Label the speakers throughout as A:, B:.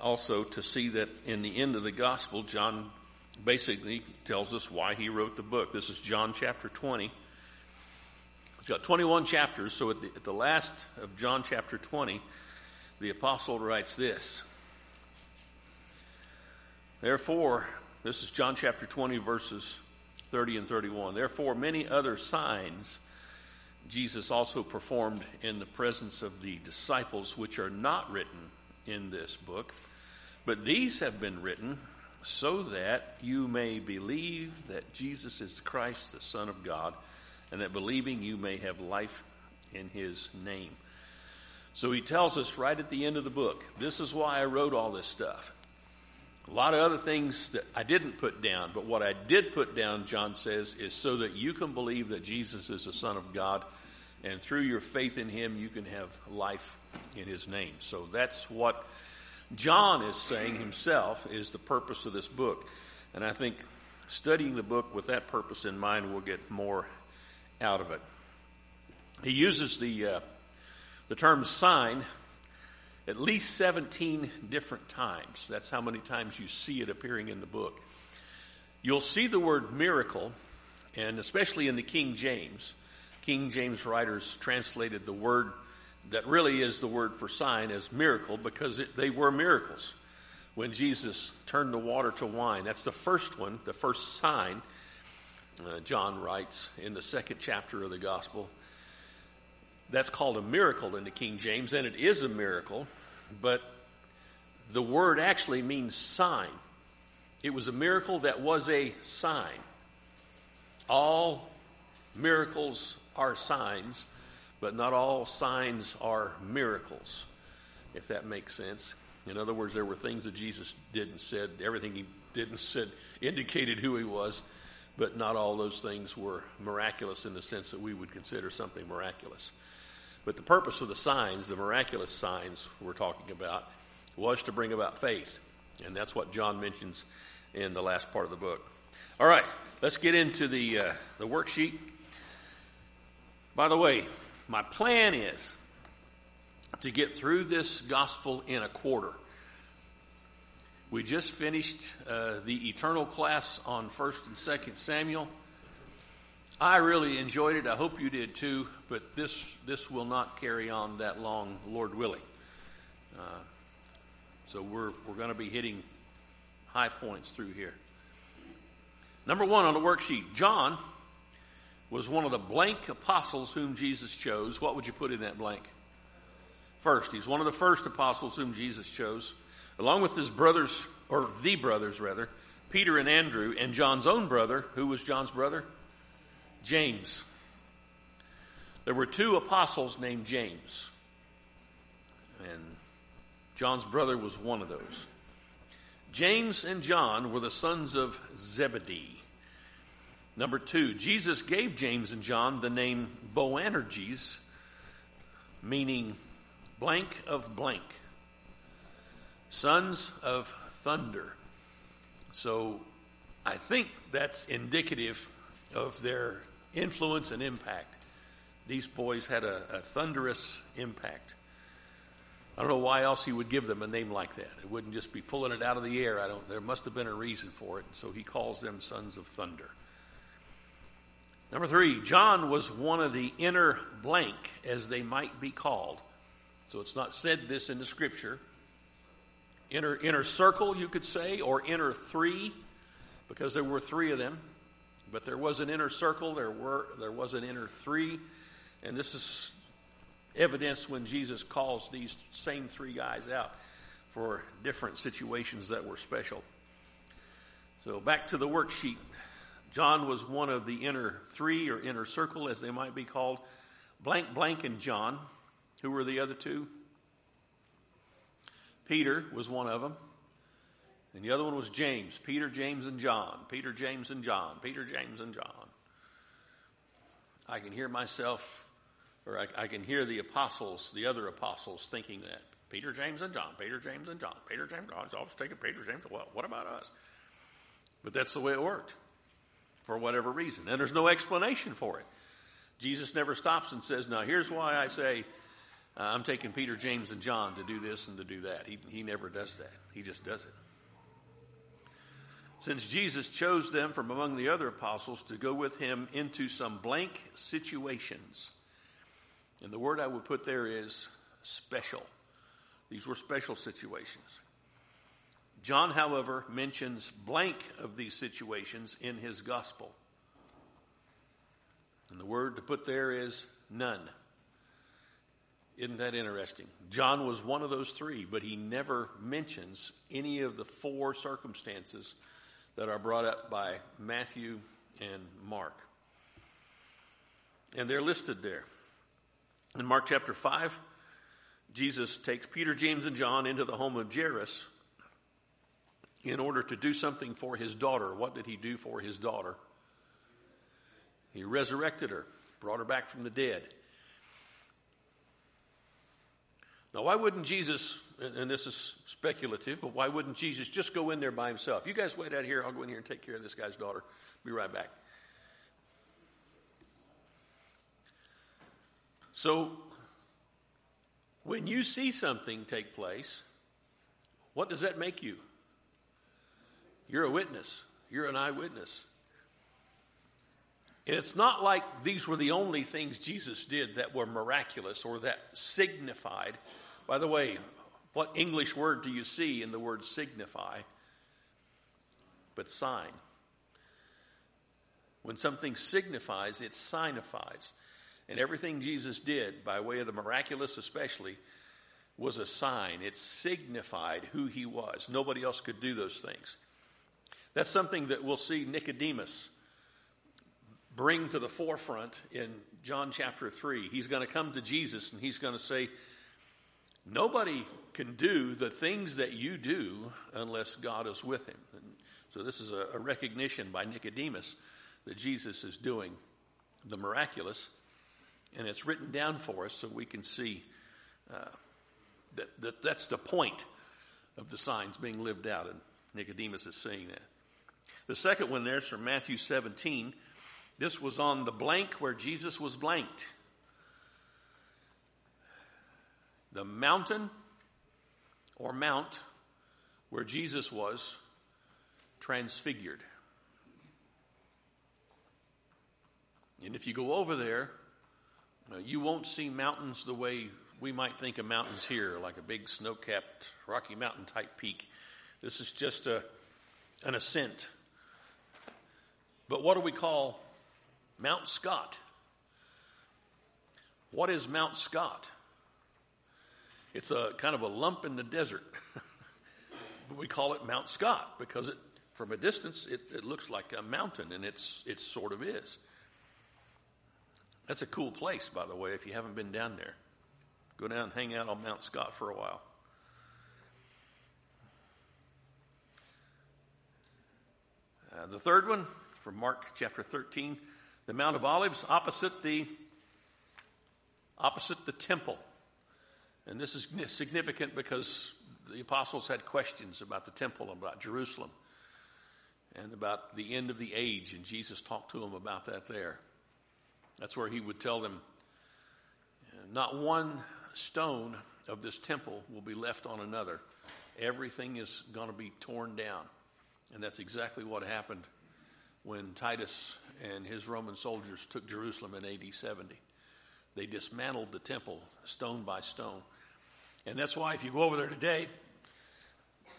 A: also to see that in the end of the gospel, John basically tells us why he wrote the book. This is John chapter 20. It's got 21 chapters, so at the, at the last of John chapter 20, the apostle writes this. Therefore, this is John chapter 20, verses 30 and 31. Therefore, many other signs Jesus also performed in the presence of the disciples, which are not written in this book. But these have been written so that you may believe that Jesus is Christ, the Son of God, and that believing you may have life in his name. So he tells us right at the end of the book this is why I wrote all this stuff. A lot of other things that I didn't put down, but what I did put down, John says, is so that you can believe that Jesus is the Son of God, and through your faith in Him, you can have life in His name. So that's what John is saying himself is the purpose of this book. And I think studying the book with that purpose in mind will get more out of it. He uses the, uh, the term sign at least 17 different times. That's how many times you see it appearing in the book. You'll see the word miracle, and especially in the King James, King James writers translated the word that really is the word for sign as miracle because it, they were miracles. When Jesus turned the water to wine, that's the first one, the first sign, uh, John writes in the second chapter of the gospel. That's called a miracle in the King James, and it is a miracle, but the word actually means sign. It was a miracle that was a sign. All miracles are signs, but not all signs are miracles, if that makes sense. In other words, there were things that Jesus did and said, everything he did and said indicated who he was, but not all those things were miraculous in the sense that we would consider something miraculous. But the purpose of the signs, the miraculous signs we're talking about, was to bring about faith. And that's what John mentions in the last part of the book. All right, let's get into the, uh, the worksheet. By the way, my plan is to get through this gospel in a quarter. We just finished uh, the eternal class on 1st and 2nd Samuel. I really enjoyed it. I hope you did too, but this, this will not carry on that long, Lord willing. Uh, so we're, we're going to be hitting high points through here. Number one on the worksheet John was one of the blank apostles whom Jesus chose. What would you put in that blank? First, he's one of the first apostles whom Jesus chose, along with his brothers, or the brothers rather, Peter and Andrew, and John's own brother. Who was John's brother? James. There were two apostles named James, and John's brother was one of those. James and John were the sons of Zebedee. Number two, Jesus gave James and John the name Boanerges, meaning blank of blank, sons of thunder. So I think that's indicative of their influence and impact. These boys had a, a, thunderous impact. I don't know why else he would give them a name like that. It wouldn't just be pulling it out of the air. I don't. There must have been a reason for it. So he calls them sons of thunder. Number three, John was one of the inner blank, as they might be called. So it's not said this in the scripture. Inner inner circle, you could say, or inner three, because there were three of them. But there was an inner circle, there were there was an inner three, and this is evidence when Jesus calls these same three guys out for different situations that were special. So back to the worksheet. John was one of the inner three or inner circle, as they might be called. Blank, blank, and John. Who were the other two? Peter was one of them. And the other one was James. Peter, James, and John. Peter, James, and John. Peter, James, and John. I can hear myself, or I, I can hear the apostles, the other apostles, thinking that. Peter, James, and John. Peter, James, and John. Peter, James, John. It's always taking Peter, James. Well, what about us? But that's the way it worked for whatever reason. And there's no explanation for it. Jesus never stops and says, Now, here's why I say uh, I'm taking Peter, James, and John to do this and to do that. He, he never does that, he just does it. Since Jesus chose them from among the other apostles to go with him into some blank situations, and the word I would put there is special. These were special situations. John, however, mentions blank of these situations in his gospel. And the word to put there is none. Isn't that interesting? John was one of those three, but he never mentions any of the four circumstances that are brought up by Matthew and Mark. And they're listed there. In Mark chapter 5, Jesus takes Peter, James, and John into the home of Jairus in order to do something for his daughter. What did he do for his daughter? He resurrected her, brought her back from the dead. Now, why wouldn't Jesus, and this is speculative, but why wouldn't Jesus just go in there by himself? You guys wait out here, I'll go in here and take care of this guy's daughter. Be right back. So, when you see something take place, what does that make you? You're a witness, you're an eyewitness. And it's not like these were the only things Jesus did that were miraculous or that signified. By the way, what English word do you see in the word signify? But sign. When something signifies, it signifies. And everything Jesus did, by way of the miraculous especially, was a sign. It signified who he was. Nobody else could do those things. That's something that we'll see Nicodemus bring to the forefront in John chapter 3. He's going to come to Jesus and he's going to say, Nobody can do the things that you do unless God is with him. And so, this is a, a recognition by Nicodemus that Jesus is doing the miraculous, and it's written down for us so we can see uh, that, that that's the point of the signs being lived out, and Nicodemus is saying that. The second one there is from Matthew 17. This was on the blank where Jesus was blanked. The mountain or mount where Jesus was transfigured. And if you go over there, uh, you won't see mountains the way we might think of mountains here, like a big snow capped Rocky Mountain type peak. This is just a, an ascent. But what do we call Mount Scott. What is Mount Scott? It's a kind of a lump in the desert. but we call it Mount Scott because it, from a distance, it, it looks like a mountain, and it's, it sort of is. That's a cool place, by the way, if you haven't been down there. Go down and hang out on Mount Scott for a while. Uh, the third one from Mark chapter 13 the Mount of Olives opposite the opposite the temple. And this is significant because the apostles had questions about the temple, about Jerusalem, and about the end of the age, and Jesus talked to them about that there. That's where he would tell them not one stone of this temple will be left on another. Everything is going to be torn down. And that's exactly what happened when Titus and his Roman soldiers took Jerusalem in AD 70. They dismantled the temple stone by stone. And that's why, if you go over there today,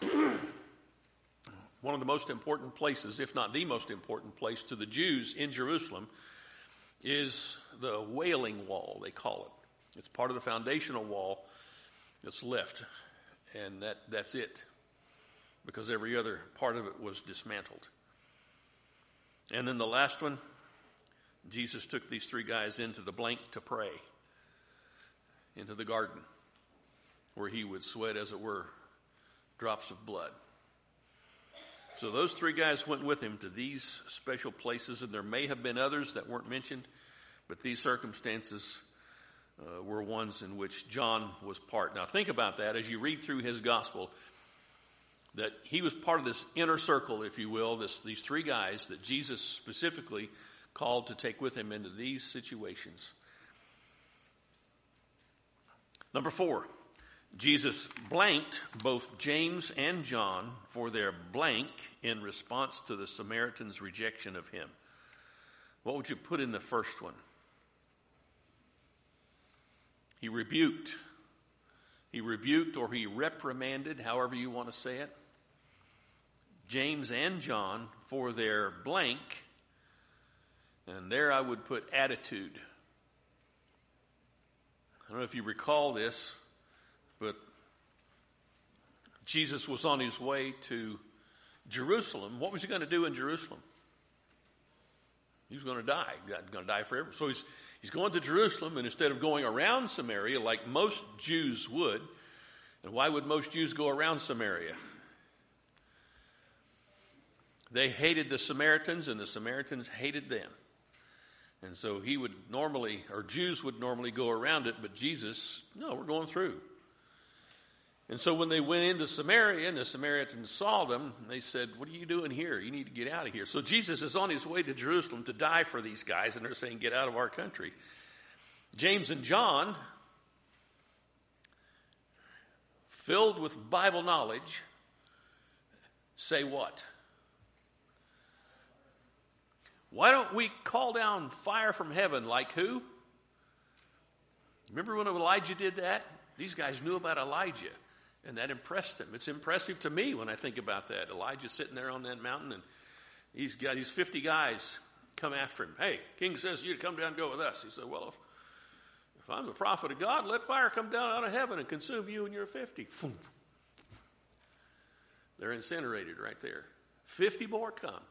A: one of the most important places, if not the most important place to the Jews in Jerusalem, is the Wailing Wall, they call it. It's part of the foundational wall that's left, and that, that's it, because every other part of it was dismantled. And then the last one, Jesus took these three guys into the blank to pray, into the garden, where he would sweat, as it were, drops of blood. So those three guys went with him to these special places, and there may have been others that weren't mentioned, but these circumstances uh, were ones in which John was part. Now think about that as you read through his gospel that he was part of this inner circle, if you will, this, these three guys that Jesus specifically called to take with him into these situations. Number four, Jesus blanked both James and John for their blank in response to the Samaritan's rejection of him. What would you put in the first one? He rebuked. He rebuked or he reprimanded, however you want to say it, James and John for their blank. And there I would put attitude. I don't know if you recall this, but Jesus was on his way to Jerusalem. What was he going to do in Jerusalem? He was going to die. He was going to die forever. So he's, he's going to Jerusalem, and instead of going around Samaria like most Jews would, and why would most Jews go around Samaria? They hated the Samaritans, and the Samaritans hated them. And so he would normally, or Jews would normally go around it, but Jesus, no, we're going through. And so when they went into Samaria and the Samaritans saw them, they said, What are you doing here? You need to get out of here. So Jesus is on his way to Jerusalem to die for these guys, and they're saying, Get out of our country. James and John, filled with Bible knowledge, say what? Why don't we call down fire from heaven like who? Remember when Elijah did that? These guys knew about Elijah. And that impressed them. It's impressive to me when I think about that. Elijah sitting there on that mountain and he's got these 50 guys come after him. Hey, king says you to come down and go with us. He said, well, if, if I'm the prophet of God, let fire come down out of heaven and consume you and your 50. They're incinerated right there. 50 more come.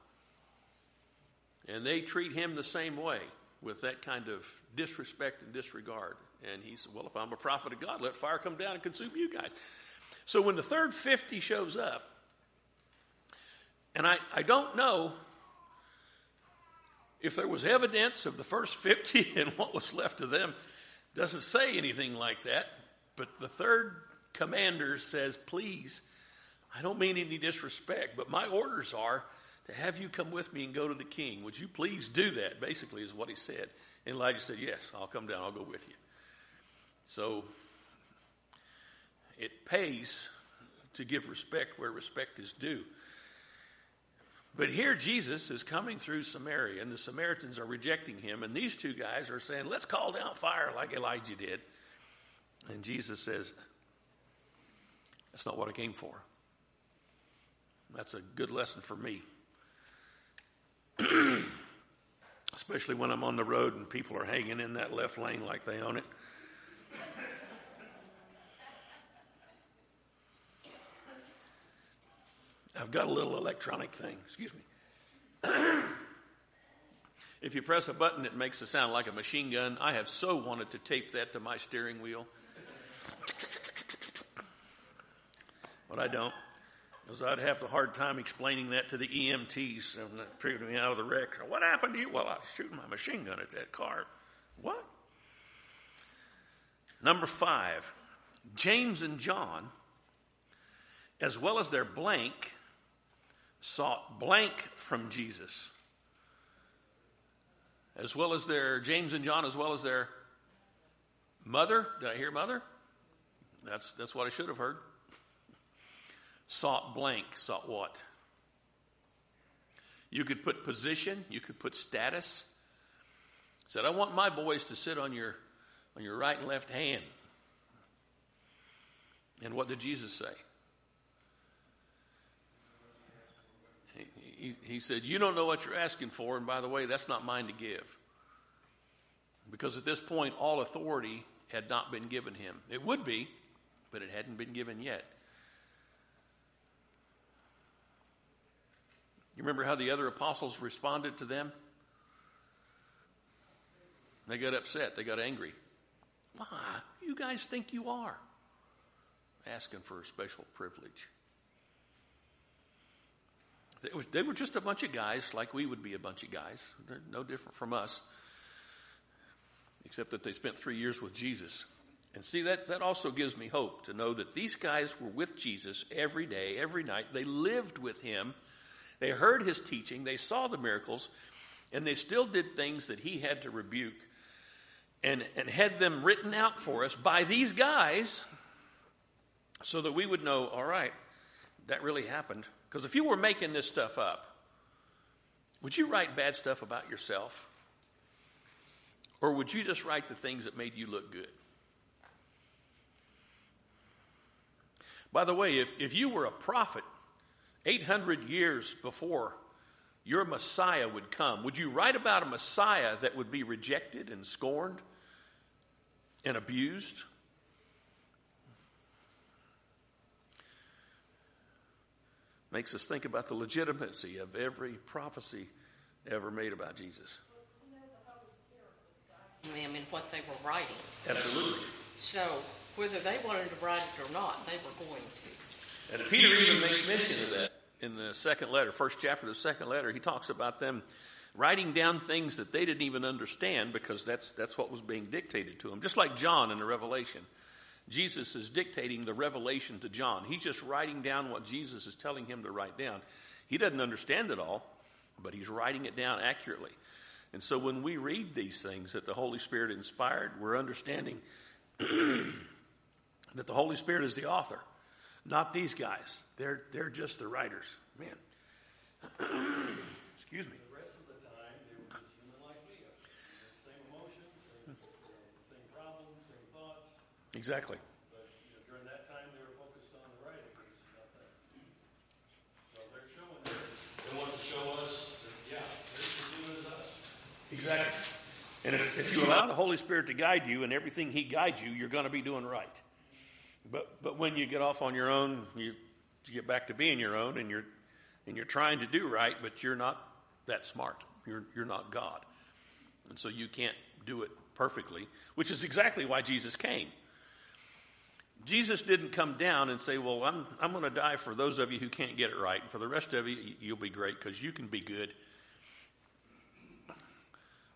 A: And they treat him the same way with that kind of disrespect and disregard. And he said, Well, if I'm a prophet of God, let fire come down and consume you guys. So when the third 50 shows up, and I, I don't know if there was evidence of the first 50 and what was left of them, doesn't say anything like that. But the third commander says, Please, I don't mean any disrespect, but my orders are to have you come with me and go to the king. Would you please do that? Basically, is what he said. And Elijah said, Yes, I'll come down, I'll go with you. So it pays to give respect where respect is due. But here Jesus is coming through Samaria, and the Samaritans are rejecting him, and these two guys are saying, Let's call down fire like Elijah did. And Jesus says, That's not what I came for. That's a good lesson for me. Especially when I'm on the road and people are hanging in that left lane like they own it. I've got a little electronic thing. Excuse me. if you press a button, it makes a sound like a machine gun. I have so wanted to tape that to my steering wheel. But I don't. Because I'd have a hard time explaining that to the EMTs and that me out of the wreck. What happened to you? Well, I was shooting my machine gun at that car. What? Number five, James and John, as well as their blank, sought blank from Jesus, as well as their, James and John, as well as their mother. Did I hear mother? That's, that's what I should have heard. Sought blank, sought what? You could put position, you could put status. Said, I want my boys to sit on your on your right and left hand. And what did Jesus say? he, he said, You don't know what you're asking for, and by the way, that's not mine to give. Because at this point, all authority had not been given him. It would be, but it hadn't been given yet. You remember how the other apostles responded to them? They got upset, they got angry. Why? You guys think you are? Asking for a special privilege. Was, they were just a bunch of guys, like we would be a bunch of guys. They're no different from us, except that they spent three years with Jesus. And see, that, that also gives me hope to know that these guys were with Jesus every day, every night. They lived with him. They heard his teaching. They saw the miracles. And they still did things that he had to rebuke. and, and had them written out for us by these guys so that we would know, all right, that really happened. Because if you were making this stuff up, would you write bad stuff about yourself? Or would you just write the things that made you look good? By the way, if, if you were a prophet 800 years before your Messiah would come, would you write about a Messiah that would be rejected and scorned and abused? Makes us think about the legitimacy of every prophecy ever made about Jesus.
B: them in what they were writing.
A: Absolutely.
B: So whether they wanted to write it or not, they were going to.
A: And Peter even makes mention of that in the second letter, first chapter of the second letter. He talks about them writing down things that they didn't even understand because that's, that's what was being dictated to them. Just like John in the Revelation. Jesus is dictating the revelation to John. He's just writing down what Jesus is telling him to write down. He doesn't understand it all, but he's writing it down accurately. And so when we read these things that the Holy Spirit inspired, we're understanding that the Holy Spirit is the author, not these guys. They're, they're just the writers. Man. Excuse me.
C: The rest of the time, they were just human like we are. Same emotions, same, same problems, same thoughts.
A: Exactly.
C: But you know, during that time, they were focused on the writing. So they're showing, they want to show us that, yeah, they're as human as us.
A: Exactly. And if, if you allow the Holy Spirit to guide you and everything He guides you, you're going to be doing right. But, but when you get off on your own, you, you get back to being your own and you're, and you're trying to do right, but you're not that smart. You're, you're not God. And so you can't do it perfectly, which is exactly why Jesus came. Jesus didn't come down and say, Well, I'm, I'm going to die for those of you who can't get it right. And for the rest of you, you'll be great because you can be good.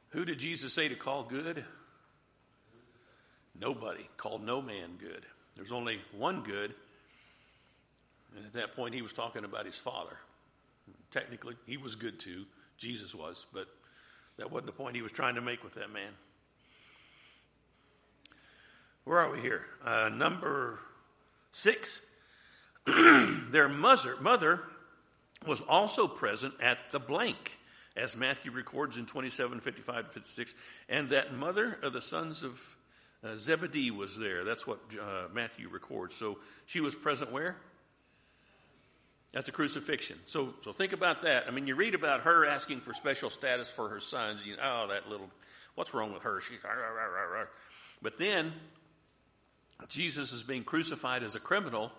A: Who did Jesus say to call good? Nobody. Called no man good. There's only one good. And at that point, he was talking about his father. Technically, he was good too. Jesus was. But that wasn't the point he was trying to make with that man. Where are we here? Uh, number six. Their mother, mother was also present at the blank, as Matthew records in 27, 55, 56. And that mother of the sons of uh, Zebedee was there. That's what uh, Matthew records. So she was present where? At the crucifixion. So, so think about that. I mean, you read about her asking for special status for her sons. You oh, that little, what's wrong with her? She's, rah, rah, rah, but then Jesus is being crucified as a criminal.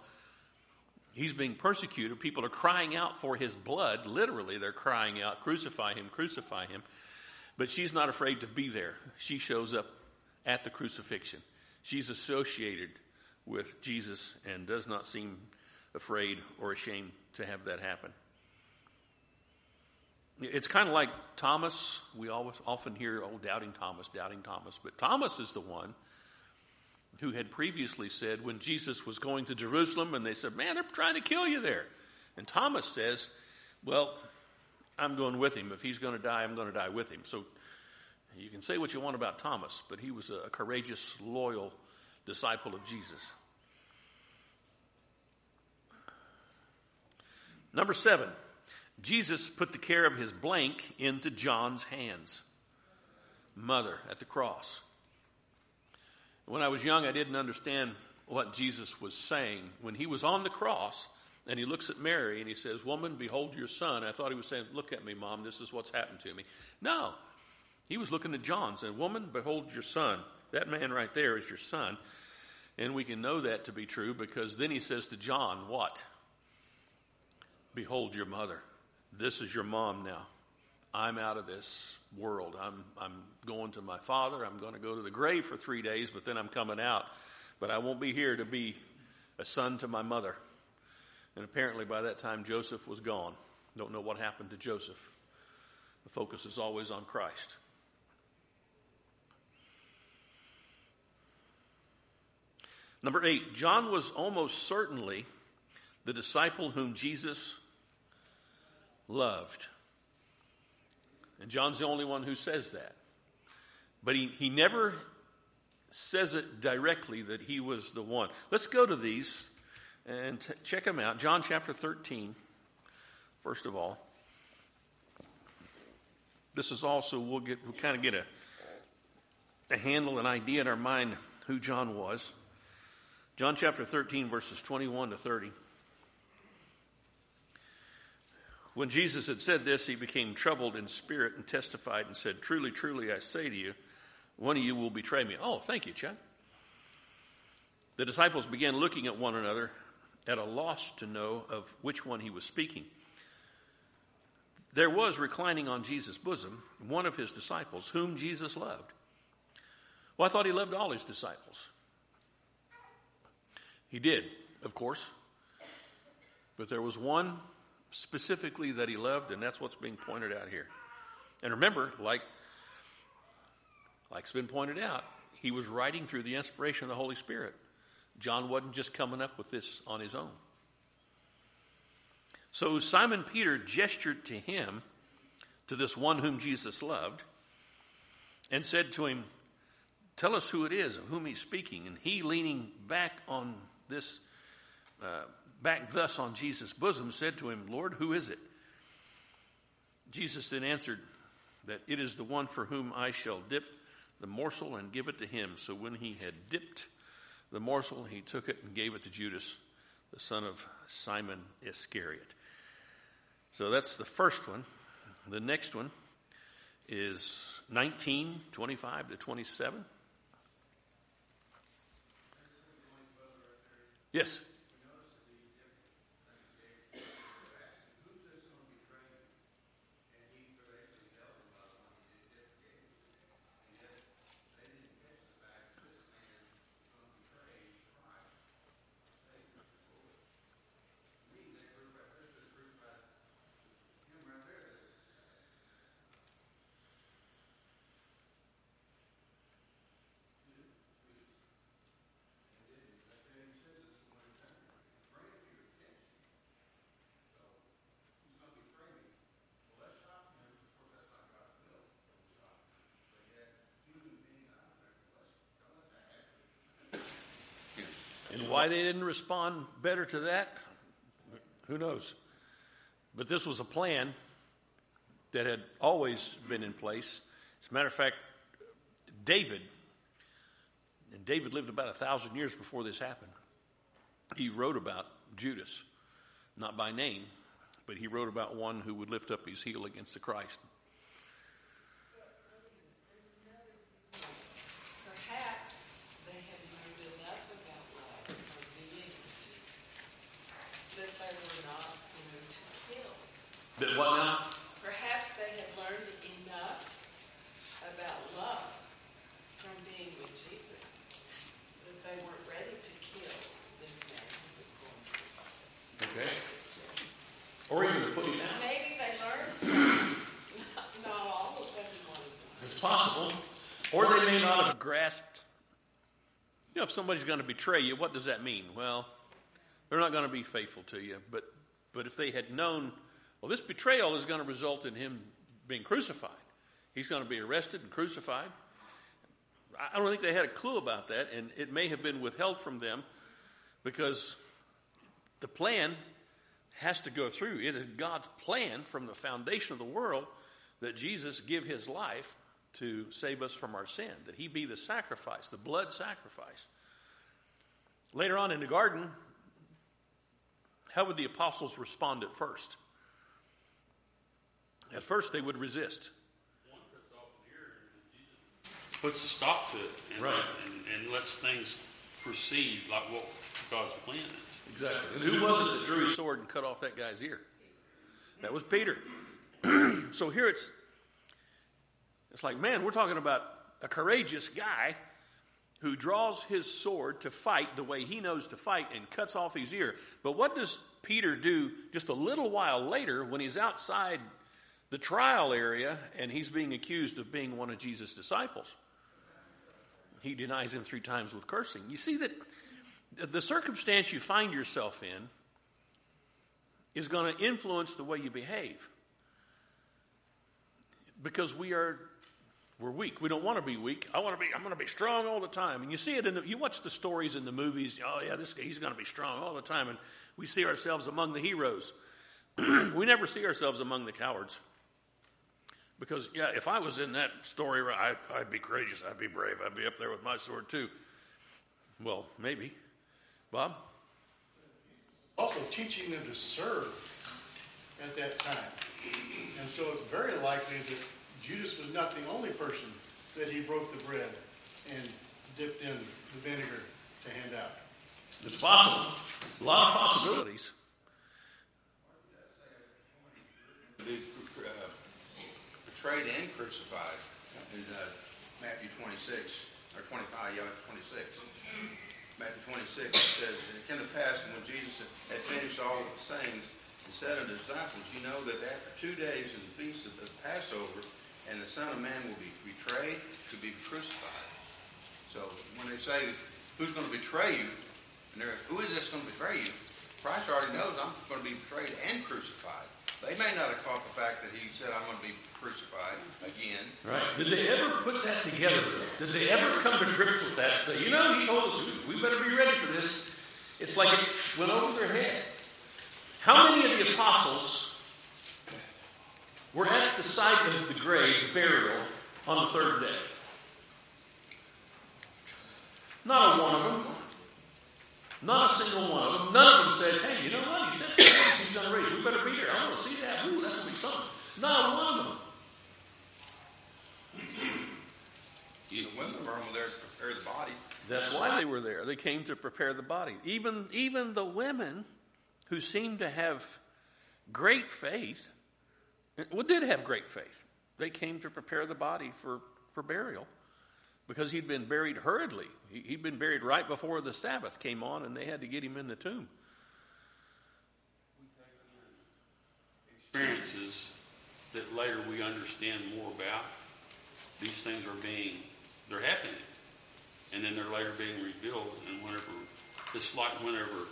A: He's being persecuted. People are crying out for his blood. Literally, they're crying out, crucify him, crucify him. But she's not afraid to be there. She shows up at the crucifixion. She's associated with Jesus and does not seem afraid or ashamed to have that happen. It's kind of like Thomas. We always often hear, oh, doubting Thomas, doubting Thomas. But Thomas is the one who had previously said when Jesus was going to Jerusalem and they said, man, they're trying to kill you there. And Thomas says, well, I'm going with him. If he's going to die, I'm going to die with him. So you can say what you want about Thomas, but he was a courageous, loyal disciple of Jesus. Number seven, Jesus put the care of his blank into John's hands. Mother at the cross. When I was young, I didn't understand what Jesus was saying. When he was on the cross and he looks at Mary and he says, Woman, behold your son, I thought he was saying, Look at me, mom, this is what's happened to me. No. He was looking at John and said, Woman, behold your son. That man right there is your son. And we can know that to be true because then he says to John, What? Behold your mother. This is your mom now. I'm out of this world. I'm, I'm going to my father. I'm going to go to the grave for three days, but then I'm coming out. But I won't be here to be a son to my mother. And apparently by that time, Joseph was gone. Don't know what happened to Joseph. The focus is always on Christ. Number eight, John was almost certainly the disciple whom Jesus loved. And John's the only one who says that. But he, he never says it directly that he was the one. Let's go to these and t- check them out. John chapter 13, first of all. This is also, we'll get, we'll kind of get a, a handle, an idea in our mind who John was. John chapter 13, verses 21 to 30. When Jesus had said this, he became troubled in spirit and testified and said, Truly, truly, I say to you, one of you will betray me. Oh, thank you, Chad. The disciples began looking at one another at a loss to know of which one he was speaking. There was reclining on Jesus' bosom one of his disciples, whom Jesus loved. Well, I thought he loved all his disciples. He did, of course. But there was one specifically that he loved, and that's what's being pointed out here. And remember, like like's been pointed out, he was writing through the inspiration of the Holy Spirit. John wasn't just coming up with this on his own. So Simon Peter gestured to him, to this one whom Jesus loved, and said to him, Tell us who it is of whom he's speaking. And he, leaning back on this, uh, back thus on Jesus' bosom, said to him, Lord, who is it? Jesus then answered that it is the one for whom I shall dip the morsel and give it to him. So when he had dipped the morsel, he took it and gave it to Judas, the son of Simon Iscariot. So that's the first one. The next one is 19, 25 to 27. Yes. And why they didn't respond better to that, who knows? But this was a plan that had always been in place. As a matter of fact, David, and David lived about a thousand years before this happened, he wrote about Judas, not by name, but he wrote about one who would lift up his heel against the Christ.
B: Perhaps they had learned enough about love from being with Jesus that they were not going to kill.
A: That what now?
B: Perhaps they had learned enough about love from being with Jesus that they weren't ready to kill this man who was going to
A: Okay. Or even to put him out.
B: Maybe they learned. Not, not all of them wanted.
A: It's possible. Or they may not have grasped. You know, if somebody's going to betray you, what does that mean? Well, they're not going to be faithful to you. But, but if they had known, well, this betrayal is going to result in him being crucified. He's going to be arrested and crucified. I don't think they had a clue about that, and it may have been withheld from them because the plan has to go through. It is God's plan from the foundation of the world that Jesus give his life to save us from our sin, that he be the sacrifice, the blood sacrifice. Later on in the garden, how would the apostles respond at first? At first, they would resist.
C: One cuts off an ear and Jesus puts a stop to it and,
A: Right.
C: and, and lets things proceed like what God's plan is.
A: Exactly. And who was it that drew his sword and cut off that guy's ear? That was Peter. so here it's it's like, man, we're talking about a courageous guy who draws his sword to fight the way he knows to fight and cuts off his ear. But what does Peter do just a little while later when he's outside the trial area and he's being accused of being one of Jesus' disciples? He denies him three times with cursing. You see that the circumstance you find yourself in is going to influence the way you behave because we are we're weak. We don't want to be weak. I want to be. I'm going to be strong all the time. And you see it in the. You watch the stories in the movies. Oh yeah, this guy, he's going to be strong all the time. And we see ourselves among the heroes. we never see ourselves among the cowards. Because yeah, if I was in that story, I, I'd be courageous. I'd be brave. I'd be up there with my sword too. Well, maybe. Bob.
D: Also teaching them to serve at that time. And so it's very likely that Judas was not the only person that he broke the bread and dipped in the vinegar to hand out.
A: It's possible. A lot of possibilities.
E: Be uh, and crucified in uh, Matthew 26, or 25, yeah, 26. Matthew 26 says, And it came to pass when Jesus had finished all the sayings, and said unto the disciples, You know that after two days is the feast of the Passover, and the Son of Man will be betrayed to be crucified. So when they say, Who's going to betray you? And they're, Who is this going to betray you? Christ already knows I'm going to be betrayed and crucified. They may not have caught the fact that he said, I'm going to be crucified again.
A: Right. Did they ever put that together? Did they ever come to grips with that and say, you know, he told us we better be ready for this? It's like it went over their head. How many of the apostles were at the site of the grave, burial, on the third day? Not a one of them. Not a single one of them. None of them said, hey, you know what? He said he's going to raise. We better be there. I want to see that. Ooh, that's going to be something. Not one of them.
E: The women were there to prepare the body.
A: That's why they were there. They came to prepare the body. Even, even the women who seemed to have great faith, eh, well, did have great faith. They came to prepare the body for, for burial because he'd been buried hurriedly. He, had been buried right before the Sabbath came on, and they had to get him in the tomb.
F: Experiences that later we understand more about. These things are being, they're happening. And then they're later being revealed. And whenever, it's like whenever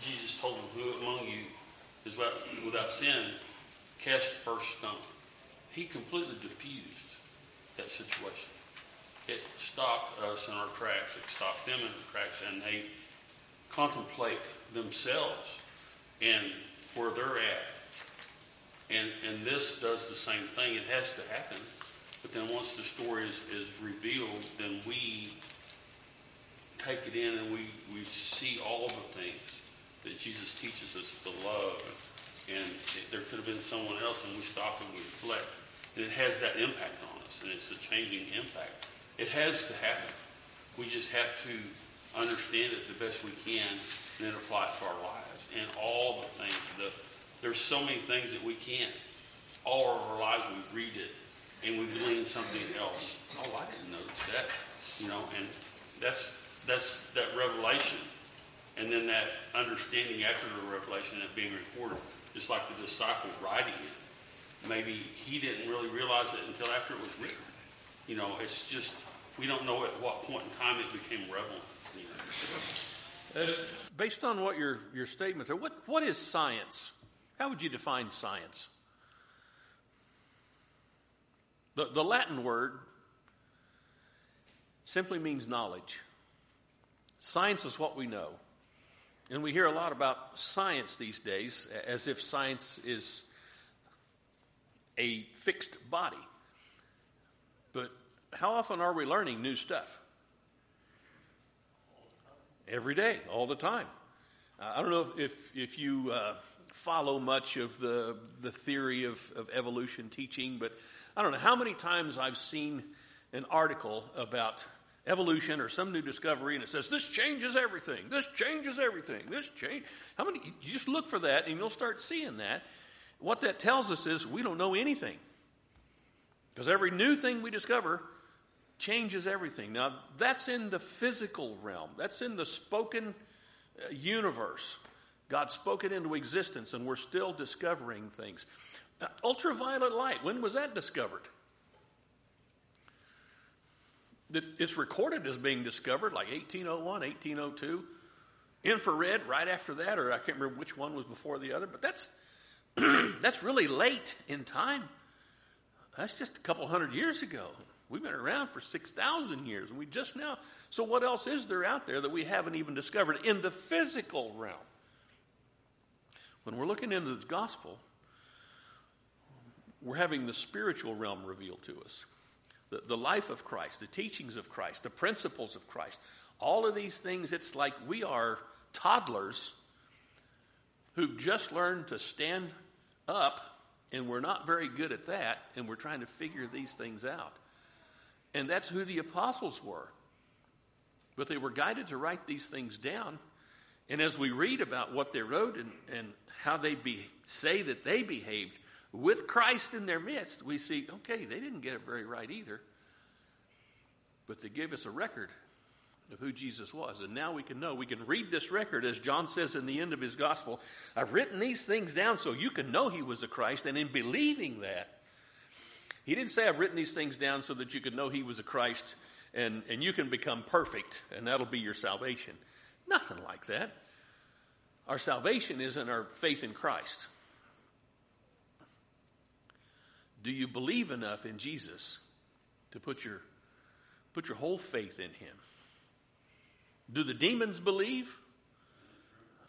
F: Jesus told them, Who among you is without sin, cast the first stone. He completely diffused that situation. It stopped us in our tracks. It stopped them in their tracks. And they contemplate themselves and where they're at. And, and this does the same thing. It has to happen. But then once the story is, is revealed, then we take it in and we, we see all the things that Jesus teaches us to love. And it, there could have been someone else, and we stop and we reflect. And it has that impact on us, and it's a changing impact. It has to happen. We just have to understand it the best we can and then apply it to our lives. And all the things, the, there's so many things that we can't. All of our lives we read it and we glean something else. Oh, I didn't notice that. You know, and that's that's that revelation. And then that understanding after the revelation and being recorded, just like the disciples writing it. Maybe he didn't really realize it until after it was. You know, it's just, we don't know at what point in time it became relevant.
A: Uh, based on what your, your statements are, what, what is science? How would you define science? The, the Latin word simply means knowledge. Science is what we know. And we hear a lot about science these days as if science is a fixed body. How often are we learning new stuff? Every day, all the time. Uh, I don't know if, if, if you uh, follow much of the, the theory of, of evolution teaching, but I don't know how many times I've seen an article about evolution or some new discovery and it says this changes everything this changes everything this change how many you just look for that and you'll start seeing that what that tells us is we don't know anything because every new thing we discover changes everything now that's in the physical realm that's in the spoken uh, universe god spoke it into existence and we're still discovering things uh, ultraviolet light, when was that discovered? It's recorded as being discovered like 1801, 1802. Infrared right after that, or I can't remember which one was before the other, but that's, that's really late in time. That's just a couple hundred years ago. We've been around for 6,000 years, and we just now. So, what else is there out there that we haven't even discovered in the physical realm? When we're looking into the gospel, we're having the spiritual realm revealed to us the, the life of Christ, the teachings of Christ, the principles of Christ. All of these things, it's like we are toddlers who've just learned to stand up, and we're not very good at that, and we're trying to figure these things out. And that's who the apostles were. But they were guided to write these things down. And as we read about what they wrote and, and how they be, say that they behaved with Christ in their midst, we see, okay, they didn't get it very right either. But they gave us a record of who Jesus was. And now we can know. We can read this record, as John says in the end of his gospel I've written these things down so you can know he was a Christ. And in believing that, he didn't say, I've written these things down so that you could know he was a Christ and, and you can become perfect and that'll be your salvation. Nothing like that. Our salvation is in our faith in Christ. Do you believe enough in Jesus to put your, put your whole faith in him? Do the demons believe?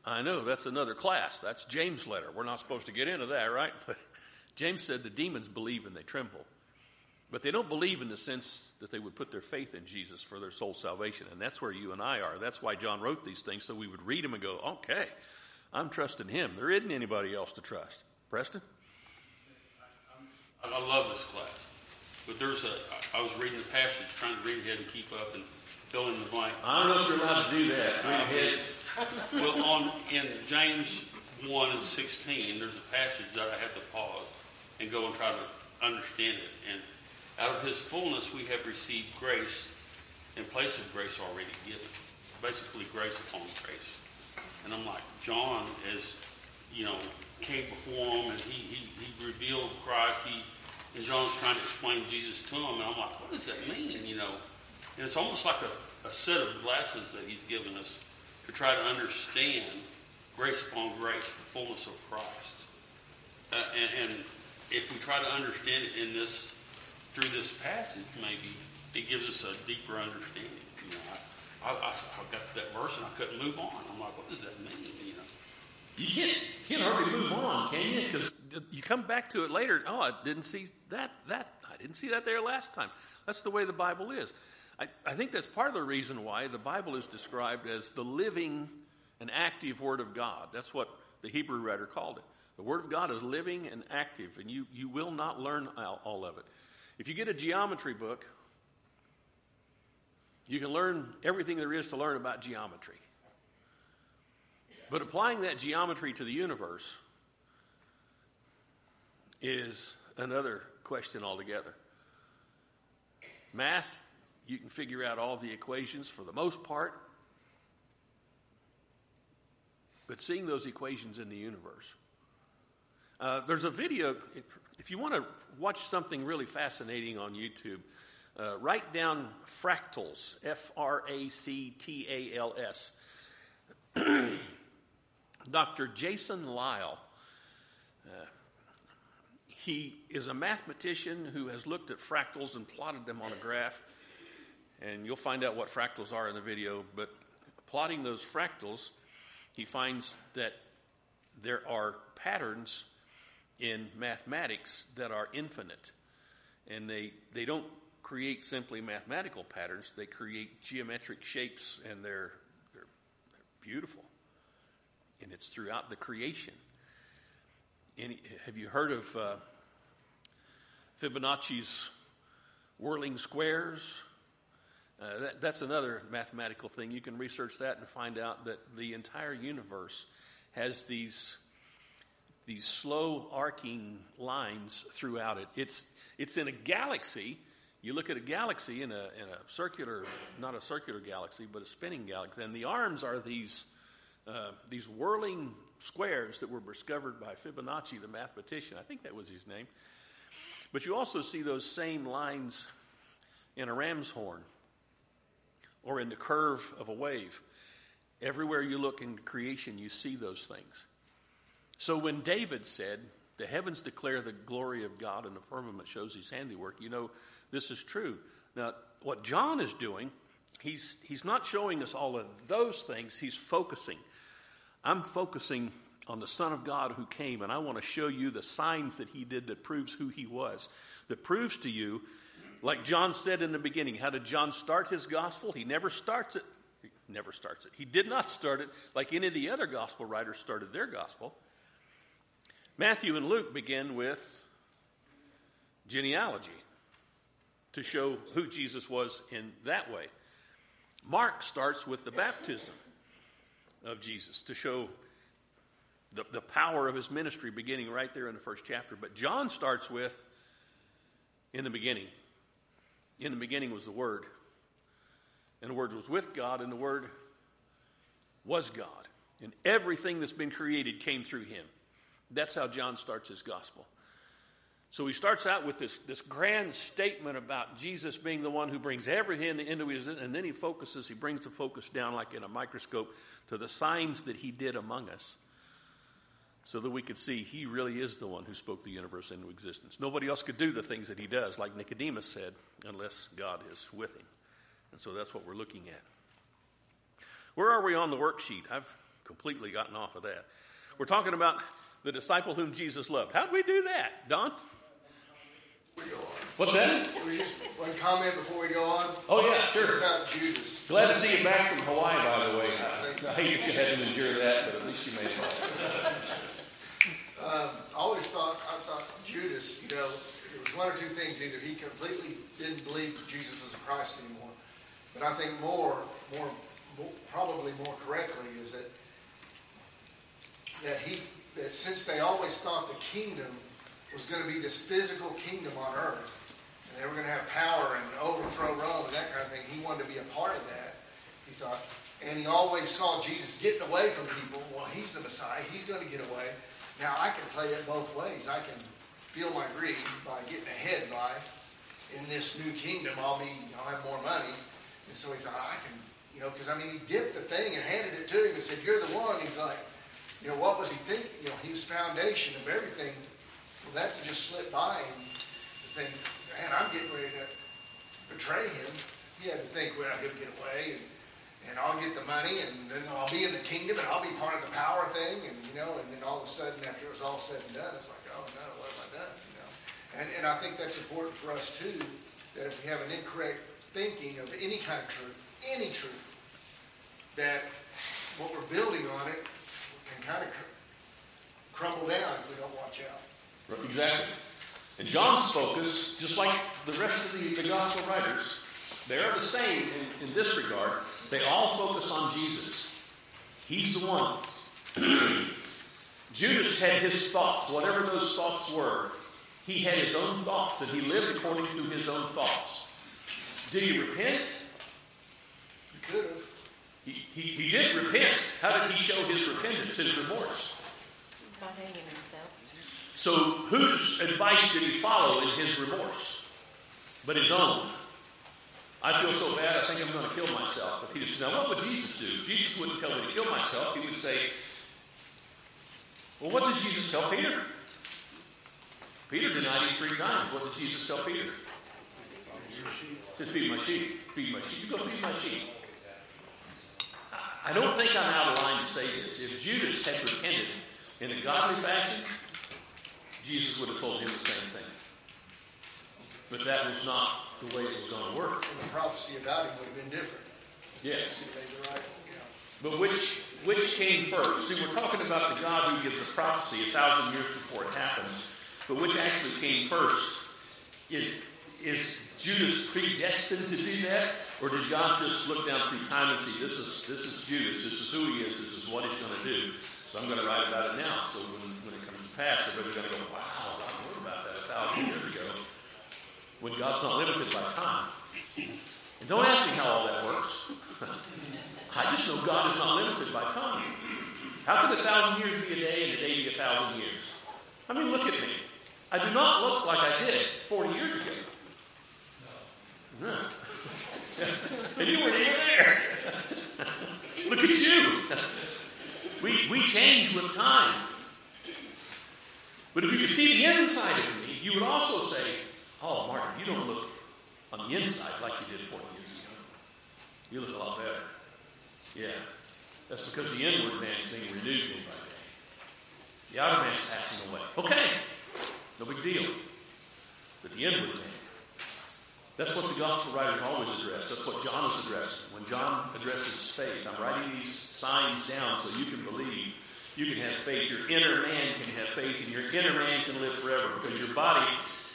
A: I know that's another class. That's James' letter. We're not supposed to get into that, right? But James said the demons believe and they tremble. But they don't believe in the sense that they would put their faith in Jesus for their soul salvation. And that's where you and I are. That's why John wrote these things, so we would read them and go, okay, I'm trusting him. There isn't anybody else to trust. Preston?
F: I love this class. But there's a, I was reading the passage, trying to read ahead and keep up and fill in the blank.
A: I don't know if you're allowed to do that. Read uh, ahead.
F: Well, on, in James 1 and 16, there's a passage that I had to pause and go and try to understand it. And out of his fullness we have received grace in place of grace already given. Basically, grace upon grace. And I'm like, John is, you know, came before him and he, he, he revealed Christ. He, and John's trying to explain Jesus to him. And I'm like, what does that mean, you know? And it's almost like a, a set of glasses that he's given us to try to understand grace upon grace, the fullness of Christ. Uh, and, and if we try to understand it in this, through this passage, maybe it gives us a deeper understanding. You know, I, I, I, got to that verse and I couldn't move on. I'm like, what does that mean? You know,
A: You can't, can't hardly move on, can you? Because you come back to it later. Oh, I didn't see that. That I didn't see that there last time. That's the way the Bible is. I, I think that's part of the reason why the Bible is described as the living and active Word of God. That's what the Hebrew writer called it. The Word of God is living and active, and you, you will not learn all, of it. If you get a geometry book, you can learn everything there is to learn about geometry. But applying that geometry to the universe is another question altogether. Math, you can figure out all the equations for the most part, but seeing those equations in the universe. Uh, there's a video, if you want to watch something really fascinating on YouTube, uh, write down fractals, F R A C T A L S. Dr. Jason Lisle. Uh, he is a mathematician who has looked at fractals and plotted them on a graph. And you'll find out what fractals are in the video. But plotting those fractals, he finds that there are patterns in mathematics that are infinite. And they, they don't create simply mathematical patterns, they create geometric shapes, and they're, they're, they're beautiful and it's throughout the creation. Any, have you heard of uh, Fibonacci's whirling squares? Uh, that, that's another mathematical thing. You can research that and find out that the entire universe has these these slow arcing lines throughout it. It's it's in a galaxy. You look at a galaxy in a in a circular, not a circular galaxy, but a spinning galaxy, and the arms are these uh, these whirling squares that were discovered by Fibonacci, the mathematician. I think that was his name. But you also see those same lines in a ram's horn or in the curve of a wave. Everywhere you look in creation, you see those things. So when David said, The heavens declare the glory of God, and the firmament shows his handiwork. You know, this is true. Now, what John is doing, he's, he's not showing us all of those things, he's focusing. I'm focusing on the Son of God who came, and I want to show you the signs that he did that proves who he was, that proves to you, like John said in the beginning, how did John start his gospel? He never starts it. He never starts it. He did not start it like any of the other gospel writers started their gospel. Matthew and Luke begin with genealogy to show who Jesus was in that way. Mark starts with the baptism of Jesus to show the, the power of his ministry beginning right there in the first chapter. But John starts with in the beginning. In the beginning was the Word. And the Word was with God, and the Word was God. And everything that's been created came through him. That's how John starts his gospel. So he starts out with this, this grand statement about Jesus being the one who brings everything into his, and then he focuses, he brings the focus down like in a microscope to the signs that he did among us so that we could see he really is the one who spoke the universe into existence. Nobody else could do the things that he does, like Nicodemus said, unless God is with him. And so that's what we're looking at. Where are we on the worksheet? I've completely gotten off of that. We're talking about the disciple whom Jesus loved. How did we do that, Don? What's that?
G: One comment before we go on.
A: Oh, yeah, sure.
G: It's about Judas.
A: Glad to see you back from Hawaii, by the way. I, I hate that you had to endure that, but at least you made it.
G: Um, I always thought, I thought Judas, you know, it was one or two things. Either he completely didn't believe that Jesus was the Christ anymore, but I think more, more, more probably more correctly is that that he that since they always thought the kingdom was going to be this physical kingdom on earth, and they were going to have power and overthrow Rome and that kind of thing, he wanted to be a part of that. He thought, and he always saw Jesus getting away from people. Well, he's the Messiah. He's going to get away. Now I can play it both ways. I can feel my greed by getting ahead by. In this new kingdom, I'll be, I'll have more money. And so he thought, I can, you know, because I mean, he dipped the thing and handed it to him and said, "You're the one." He's like, you know, what was he thinking? You know, he was foundation of everything. For that to just slip by him, to think, man, I'm getting ready to betray him. He had to think, well, he'll get away and, and I'll get the money and then I'll be in the kingdom and I'll be part of the power thing. And, you know, and then all of a sudden, after it was all said and done, it's like, oh no, what have I done? You know, and, and I think that's important for us too, that if we have an incorrect thinking of any kind of truth, any truth, that what we're building on it can kind of cr- crumble down if we don't watch out.
A: Exactly. And John's focus, just like the rest of the, the gospel writers, they are the same in, in this regard. They all focus on Jesus. He's the one. Judas had his thoughts, whatever those thoughts were. He had his own thoughts, and he lived according to his own thoughts. Did he repent?
G: We could have.
A: He, he, he did repent. How did he show his repentance, his remorse?
H: By hanging himself.
A: So, whose advice did he follow in his remorse? But his own. I feel so bad, I think I'm going to kill myself. But he said, now what would Jesus do? Jesus wouldn't tell me to kill myself. He would say, well, what did Jesus tell Peter? Peter denied him three times. What did Jesus tell Peter? He said, feed my sheep. Feed my sheep. You go feed my sheep. I don't think I'm out of line to say this. If Judas had repented in a godly fashion, Jesus would have told him the same thing. But that was not the way it was going to work.
G: And the prophecy about him would have been different.
A: Yes.
G: He made the right, you know.
A: But which which came first? See, we're talking about the God who gives a prophecy a thousand years before it happens. But which actually came first? Is is Judas predestined to do that, or did God just look down through time and see this is this is Judas, this is who he is, this is what he's going to do? So I'm going to write about it now. So when, when it comes to pass, everybody's going to go, wow, I wrote about that a thousand years ago. When God's not limited by time. And don't ask me how all that works. I just know God is not limited by time. How could a thousand years be a day and a day be a thousand years? I mean, look at me. I do not look like I did 40 years ago. No. and you weren't even there. look at you. We, we change with time. But if you could see the inside of me, you would also say, Oh, Martin, you don't look on the inside like you did 40 years ago. You look a lot better. Yeah. That's because the inward man is being renewed day by day. The outer man's passing away. Okay. No big deal. But the inward man, that's what the gospel writers always address. That's what John is addressing. When John addresses faith, I'm writing these signs down so you can believe. You can have faith. Your inner man can have faith, and your inner man can live forever because your body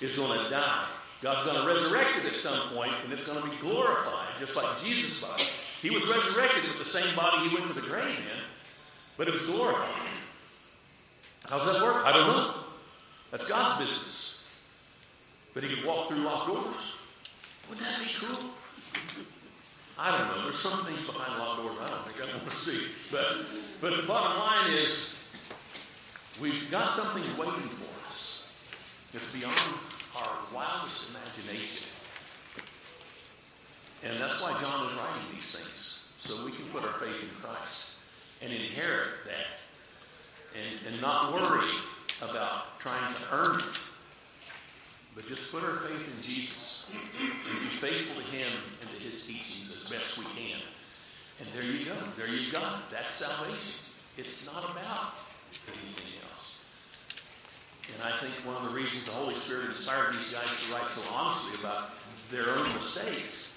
A: is going to die. God's going to resurrect it at some point, and it's going to be glorified, just like Jesus' body. He was resurrected with the same body he went to the grave in, but it was glorified. How's that work? I don't know. That's God's business. But he could walk through locked doors. Wouldn't that be cool? I don't know. There's some things behind locked doors I don't think I want to see. But, but the bottom line is we've got something waiting for us that's beyond our wildest imagination. And that's why John is writing these things, so we can put our faith in Christ and inherit that and, and not worry about trying to earn it, but just put our faith in Jesus and be faithful to Him and to His teachings as best we can. And there you go. There you've go. That's salvation. It's not about anything else. And I think one of the reasons the Holy Spirit inspired these guys to write so honestly about their own mistakes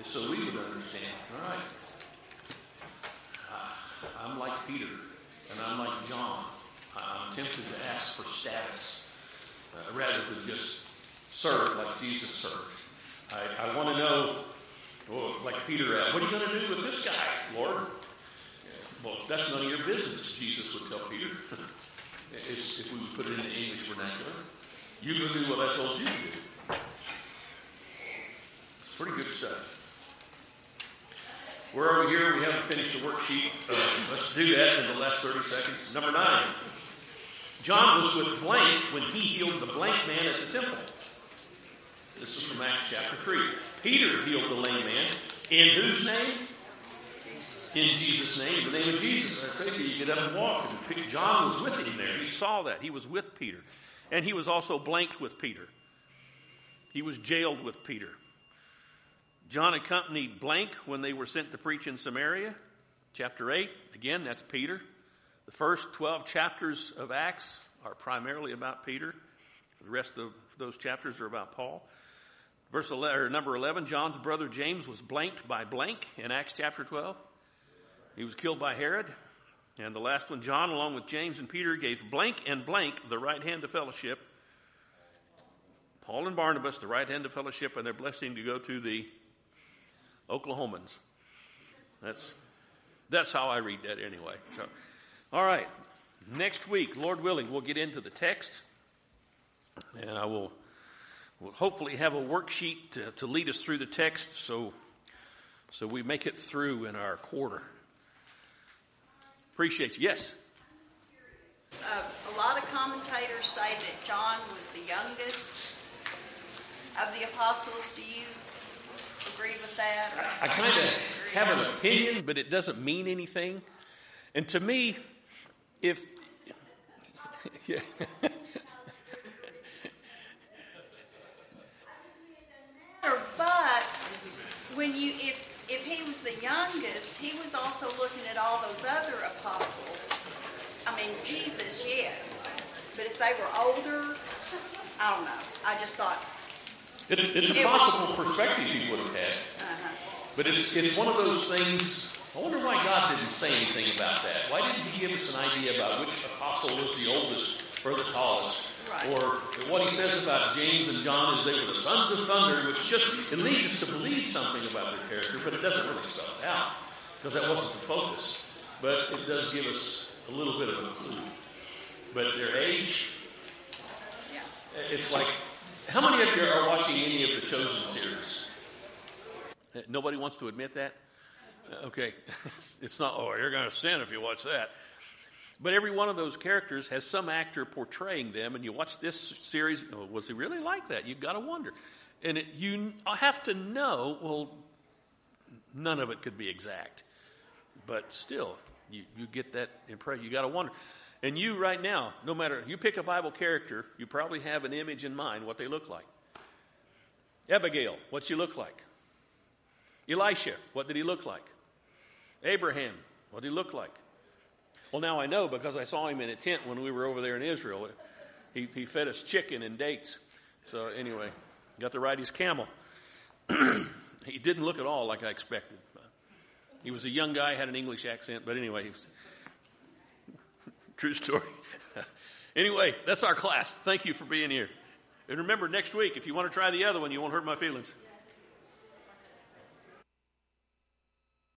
A: is so we would understand. All right. I'm like Peter, and I'm like John. I'm tempted to ask for status uh, rather than just serve like Jesus served. I, I want to know, well, like Peter, uh, what are you going to do with this guy, Lord? Well, that's none of your business, Jesus would tell Peter. if, if we would put it in the English vernacular. You go do what I told you to do. It's pretty good stuff. We're over here. We haven't finished the worksheet. Uh, let's do that in the last 30 seconds. Number nine. John was with blank when he healed the blank man at the temple. This is from Acts chapter 3. Peter healed the lame man. In whose name? In Jesus' name, the name of Jesus. I say to you, get up and walk. And John was with him there. He saw that. He was with Peter. And he was also blanked with Peter. He was jailed with Peter. John accompanied blank when they were sent to preach in Samaria. Chapter 8, again, that's Peter. The first 12 chapters of Acts are primarily about Peter. The rest of those chapters are about Paul. Verse 11, or number 11, John's brother James was blanked by blank in Acts chapter 12. He was killed by Herod. And the last one, John, along with James and Peter, gave blank and blank the right hand of fellowship. Paul and Barnabas, the right hand of fellowship, and their blessing to go to the Oklahomans. That's, that's how I read that anyway. So, all right. Next week, Lord willing, we'll get into the text. And I will will hopefully have a worksheet to, to lead us through the text so, so we make it through in our quarter. Appreciate you. Yes?
I: Uh, a lot of commentators say that John was the youngest of the apostles. Do you agree with that?
A: I, I kind of have an opinion, but it doesn't mean anything. And to me, if. yeah.
I: But when you, if, if he was the youngest, he was also looking at all those other apostles. I mean, Jesus, yes. But if they were older, I don't know. I just thought.
A: It, it's a possible perspective he would have had.
I: Uh-huh.
A: But it's, it's one of those things. I wonder why God didn't say anything about that. Why didn't He give us an idea about which apostle was the oldest or the tallest?
I: Right.
A: Or what He says about James and John is they were the sons of thunder, which just it leads us to believe something about their character, but it doesn't really spell it out because that wasn't the focus. But it does give us a little bit of a clue. But their age,
I: Yeah.
A: it's like, how many of you are watching any of the Chosen series? Uh, Nobody wants to admit that? Uh, Okay. it's not, oh, you're going to sin if you watch that. But every one of those characters has some actor portraying them, and you watch this series, oh, was he really like that? You've got to wonder. And it, you uh, have to know, well, none of it could be exact. But still, you, you get that impression. You got to wonder. And you, right now, no matter, you pick a Bible character, you probably have an image in mind what they look like. Abigail, what she look like? Elisha, what did he look like? Abraham, what did he look like? Well, now I know because I saw him in a tent when we were over there in Israel. He, he fed us chicken and dates. So, anyway, got to ride his camel. he didn't look at all like I expected. He was a young guy, had an English accent, but anyway, he was, true story. anyway, that's our class. Thank you for being here. And remember, next week, if you want to try the other one, you won't hurt my feelings.